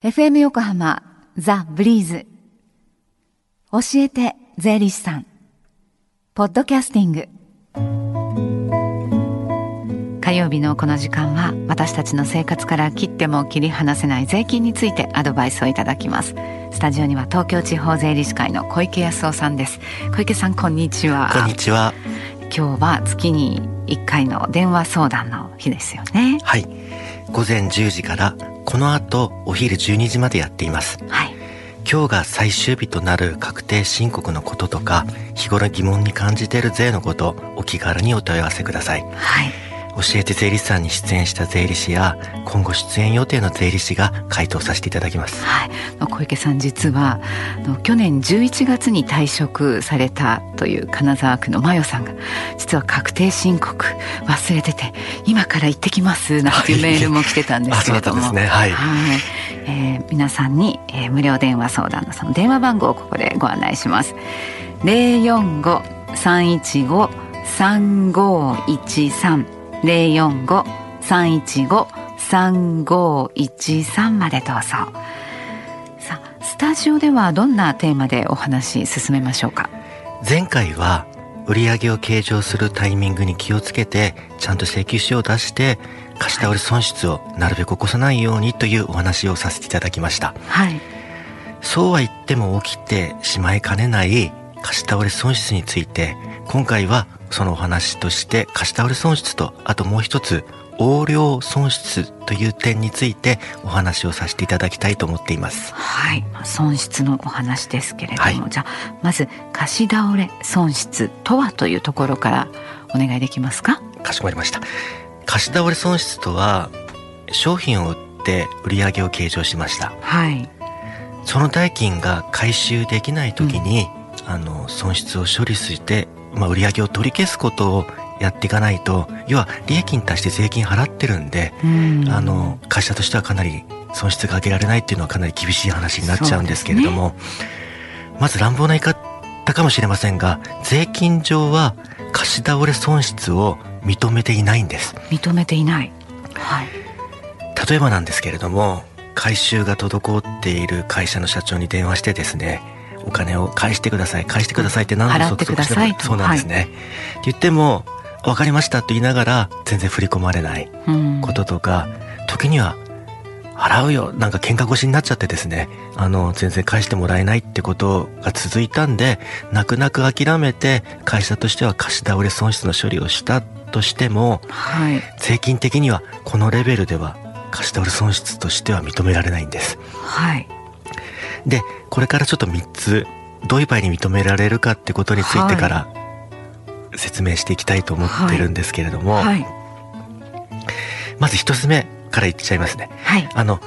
FM 横浜ザ・ブリーズ。教えて税理士さん。ポッドキャスティング。火曜日のこの時間は私たちの生活から切っても切り離せない税金についてアドバイスをいただきます。スタジオには東京地方税理士会の小池康夫さんです。小池さんこんにちは。こんにちは。今日は月に1回の電話相談の日ですよね。はい。午前10時からこの後お昼12時までやっています。はい。今日が最終日となる確定申告のこととか日頃疑問に感じている税のことお気軽にお問い合わせください。はい教えて税理士さんに出演した税理士や今後出演予定の税理士が回答させていただきます。はい、小池さん実は去年11月に退職されたという金沢区のマヨさんが実は確定申告忘れてて今から行ってきますなんていうメールも来てたんですけれども、あそうだったんですね。はい。えー皆さんに、えー無料電話相談のその電話番号をここでご案内します。零四五三一五三五一三零四五三一五三五一三までどうぞ。さあスタジオではどんなテーマでお話進めましょうか？前回は売上を計上するタイミングに気をつけてちゃんと請求書を出して貸し倒れ損失をなるべく起こさないようにというお話をさせていただきました。はい。そうは言っても起きてしまいかねない貸し倒れ損失について今回はそのお話として貸し倒れ損失とあともう一つ横領損失という点についてお話をさせていただきたいと思っています。はい。まあ損失のお話ですけれども、はい。じゃあまず貸し倒れ損失とはというところからお願いできますか？かしこまりました。貸し倒れ損失とは商品を売って売上を計上しました。はい。その代金が回収できない時に、あの損失を処理して、まあ、売上を取り消すことをやっていかないと要は利益に対して税金払ってるんで、うん。あの会社としてはかなり損失が上げられないっていうのはかなり厳しい話になっちゃうんですけれども、まず乱暴な言い方かもしれませんが税金上は貸し倒れ損失を認めていないんです。認めていない。はい。例えばなんですけれども回収が滞っている会社の社長に電話してですねお金を返してください返してくださいって何度払ってくだ即さいと。そうなんですね、って言っても分かりましたと言いながら全然振り込まれないうん。こととか、時には払うよなんか喧嘩腰になっちゃってですね。あの全然返してもらえないってことが続いたんで泣く泣く諦めて会社としては貸し倒れ損失の処理をしたとしてもはい。税金的にはこのレベルでは貸し倒れ損失としては認められないんです。はいでこれからちょっと3つどういう場合に認められるかってことについてから説明していきたいと思ってるんですけれども、はい。まず1つ目から言っちゃいますね。はい。あの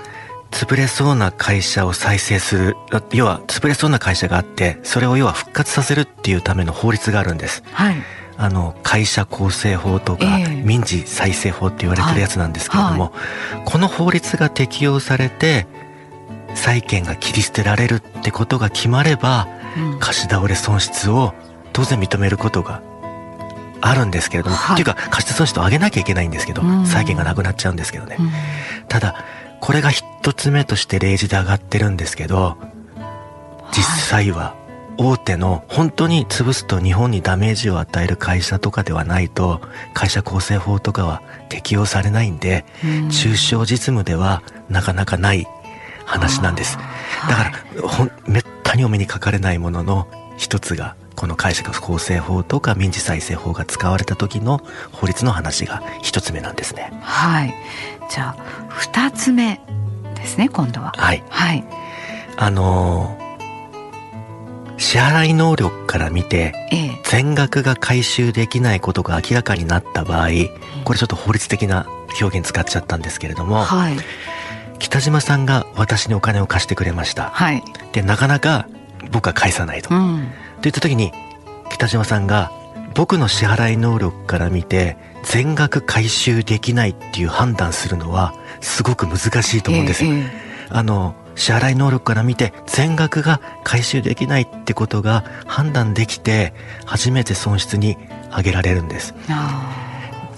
潰れそうな会社を再生するあ要は潰れそうな会社があってそれを要は復活させるっていうための法律があるんです。はい。あの会社構成法とか、ええ。民事再生法って言われてるやつなんですけれども、この法律が適用されて債権が切り捨てられるってことが決まればうん。貸し倒れ損失を当然認めることがあるんですけれども、はい。っていうか貸し損失を上げなきゃいけないんですけど、うん。債権がなくなっちゃうんですけどね、うん。ただこれが一つ目として例示で上がってるんですけど実際は大手の本当に潰すと日本にダメージを与える会社とかではないと会社構成法とかは適用されないんでうん。中小実務ではなかなかない話なんです。だからほんめったにお目にかかれないものの一つがこの会社構成法とか民事再生法が使われた時の法律の話が一つ目なんですね。はい。じゃあ二つ目ですね今度は。はい。はい。あのー支払い能力から見てええ。全額が回収できないことが明らかになった場合これちょっと法律的な表現使っちゃったんですけれどもはい北島さんが私にお金を貸してくれました。はい。でなかなか僕は返さないと。とうん。いった時に北島さんが僕の支払い能力から見て全額回収できないっていう判断するのはすごく難しいと思うんですよ。えええあの支払い能力から見て全額が回収できないってことが判断できて初めて損失に上げられるんです。えあ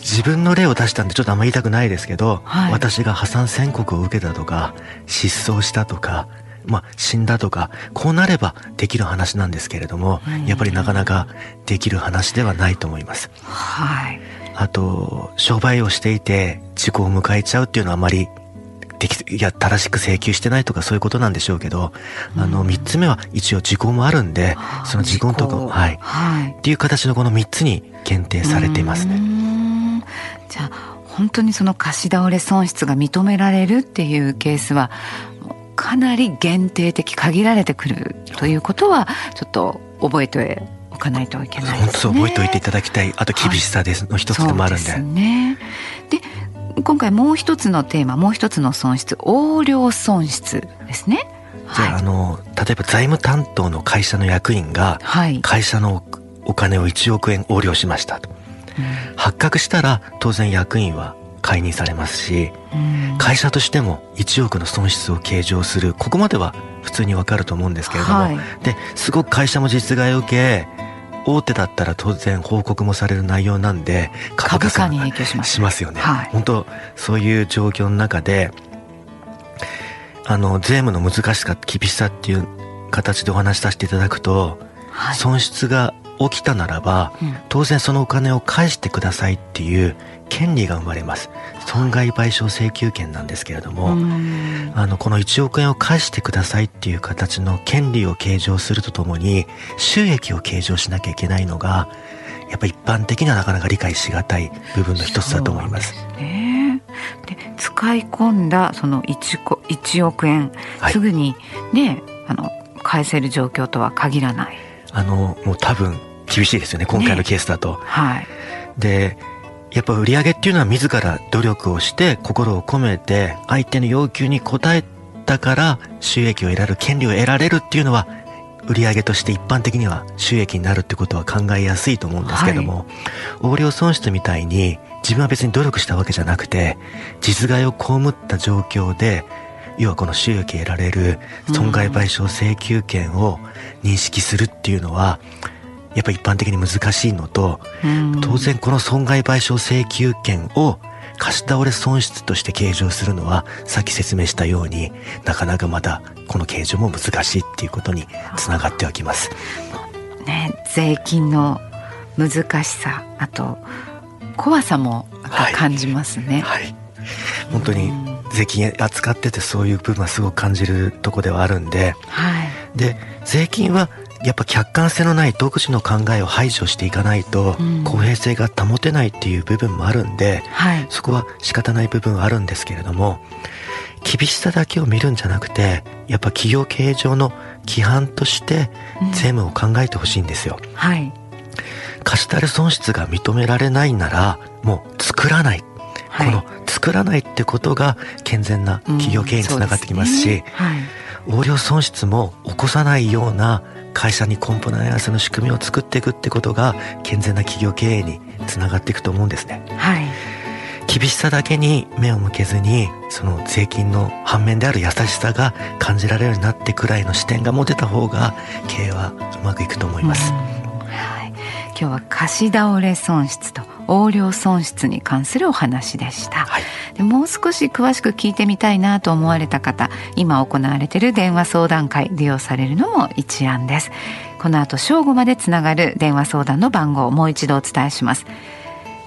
自分の例を出したんでちょっとあんま言いたくないですけど、はい。私が破産宣告を受けたとか失踪したとかまあ死んだとかこうなればできる話なんですけれども、うん。やっぱりなかなかできる話ではないと思います。はい。あと商売をしていて事故を迎えちゃうっていうのはあまりできいや正しく請求してないとかそういうことなんでしょうけど、あの3つ目は一応時効もあるんでその時効のとこ時効。はい。はい。っていう形のこの3つに限定されていますね。んじゃあ本当にその貸し倒れ損失が認められるっていうケースはかなり限定的限られてくるということはちょっと覚えておかないといけない本ですね。当覚えておいていただきたいあと厳しさですの一つでもあるんで,、ですね。で今回もう一つのテーマもう一つの損失横領損失ですね。じゃあ,、あの例えば財務担当の会社の役員がはい。会社のお金を1億円横領しましたと発覚したら当然役員は解任されますしうん。会社としても1億の損失を計上するここまでは普通にわかると思うんですけれども、はい。ですごく会社も実害を受け大手だったら当然報告もされる内容なんで株価にが影響します。しますよね、はい。本当そういう状況の中であの税務の難しさ厳しさっていう形でお話しさせていただくと、はい。損失が起きたならばうん当然そのお金を返してくださいっていう権利が生まれます損害賠償請求権なんですけれども、うんあのこの1億円を返してくださいっていう形の権利を計上するとともに収益を計上しなきゃいけないのがやっぱ一般的にはなかなか理解しがたい部分の一つだと思います。すね。で使い込んだその 1, こ1億円、はいすぐにねあの返せる状況とは限らない。あのもう多分厳しいですよね今回のケースだと。はい。でやっぱ売り上げっていうのは自ら努力をして心を込めて相手の要求に応えたから収益を得られる権利を得られるっていうのは売り上げとして一般的には収益になるってことは考えやすいと思うんですけども、横領損失みたいに自分は別に努力したわけじゃなくて実害を被った状況で要はこの収益得られる損害賠償請求権を認識するっていうのはやっぱり一般的に難しいのとうん当然この損害賠償請求権を貸し倒れ損失として計上するのはさっき説明したようになかなかまだこの計上も難しいっていうことにつながってはきます。ね税金の難しさあと怖さもはい感じますね。はい。本当に税金扱っててそういう部分はすごく感じるとこではあるんで、はい。で、税金はやっぱ客観性のない独自の考えを排除していかないとうん公平性が保てないっていう部分もあるんで、はい。そこは仕方ない部分はあるんですけれども、厳しさだけを見るんじゃなくて、やっぱ企業経営上の規範としてうん税務を考えてほしいんですよ。はい。貸し足る損失が認められないなら、もう作らない。はいこの作らないってことが健全な企業経営につながってきますし、うんすねはい。横領損失も起こさないような会社にコンプライアンスの仕組みを作っていくってことが健全な企業経営につながっていくと思うんですね。はい。厳しさだけに目を向けずにその税金の反面である優しさが感じられるようになってくらいの視点が持てた方が経営はうまくいくと思います。うんはい。今日は貸し倒れ損失と横領損失に関するお話でした。はい、でもう少し詳しく聞いてみたいなと思われた方今行われている電話相談会利用されるのも一案です。この後正午までつながる電話相談の番号をもう一度お伝えします。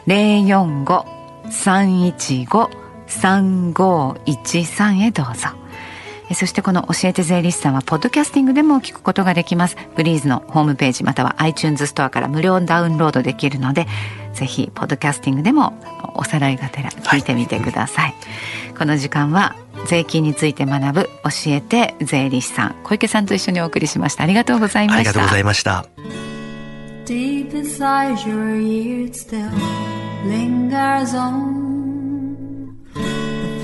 045-315-3513へどうぞ。えそしてこの教えて税理士さんはポッドキャスティングでも聞くことができます。ブリーズのホームページまたは iTunes ストアから無料ダウンロードできるのでぜひポッドキャスティングでもおさらいがてら聞いてみてください、この時間は税金について学ぶ教えて税理士さん小池さんと一緒にお送りしました。ありがとうございました。ありがとうございました。Deep inside your ears still lingers on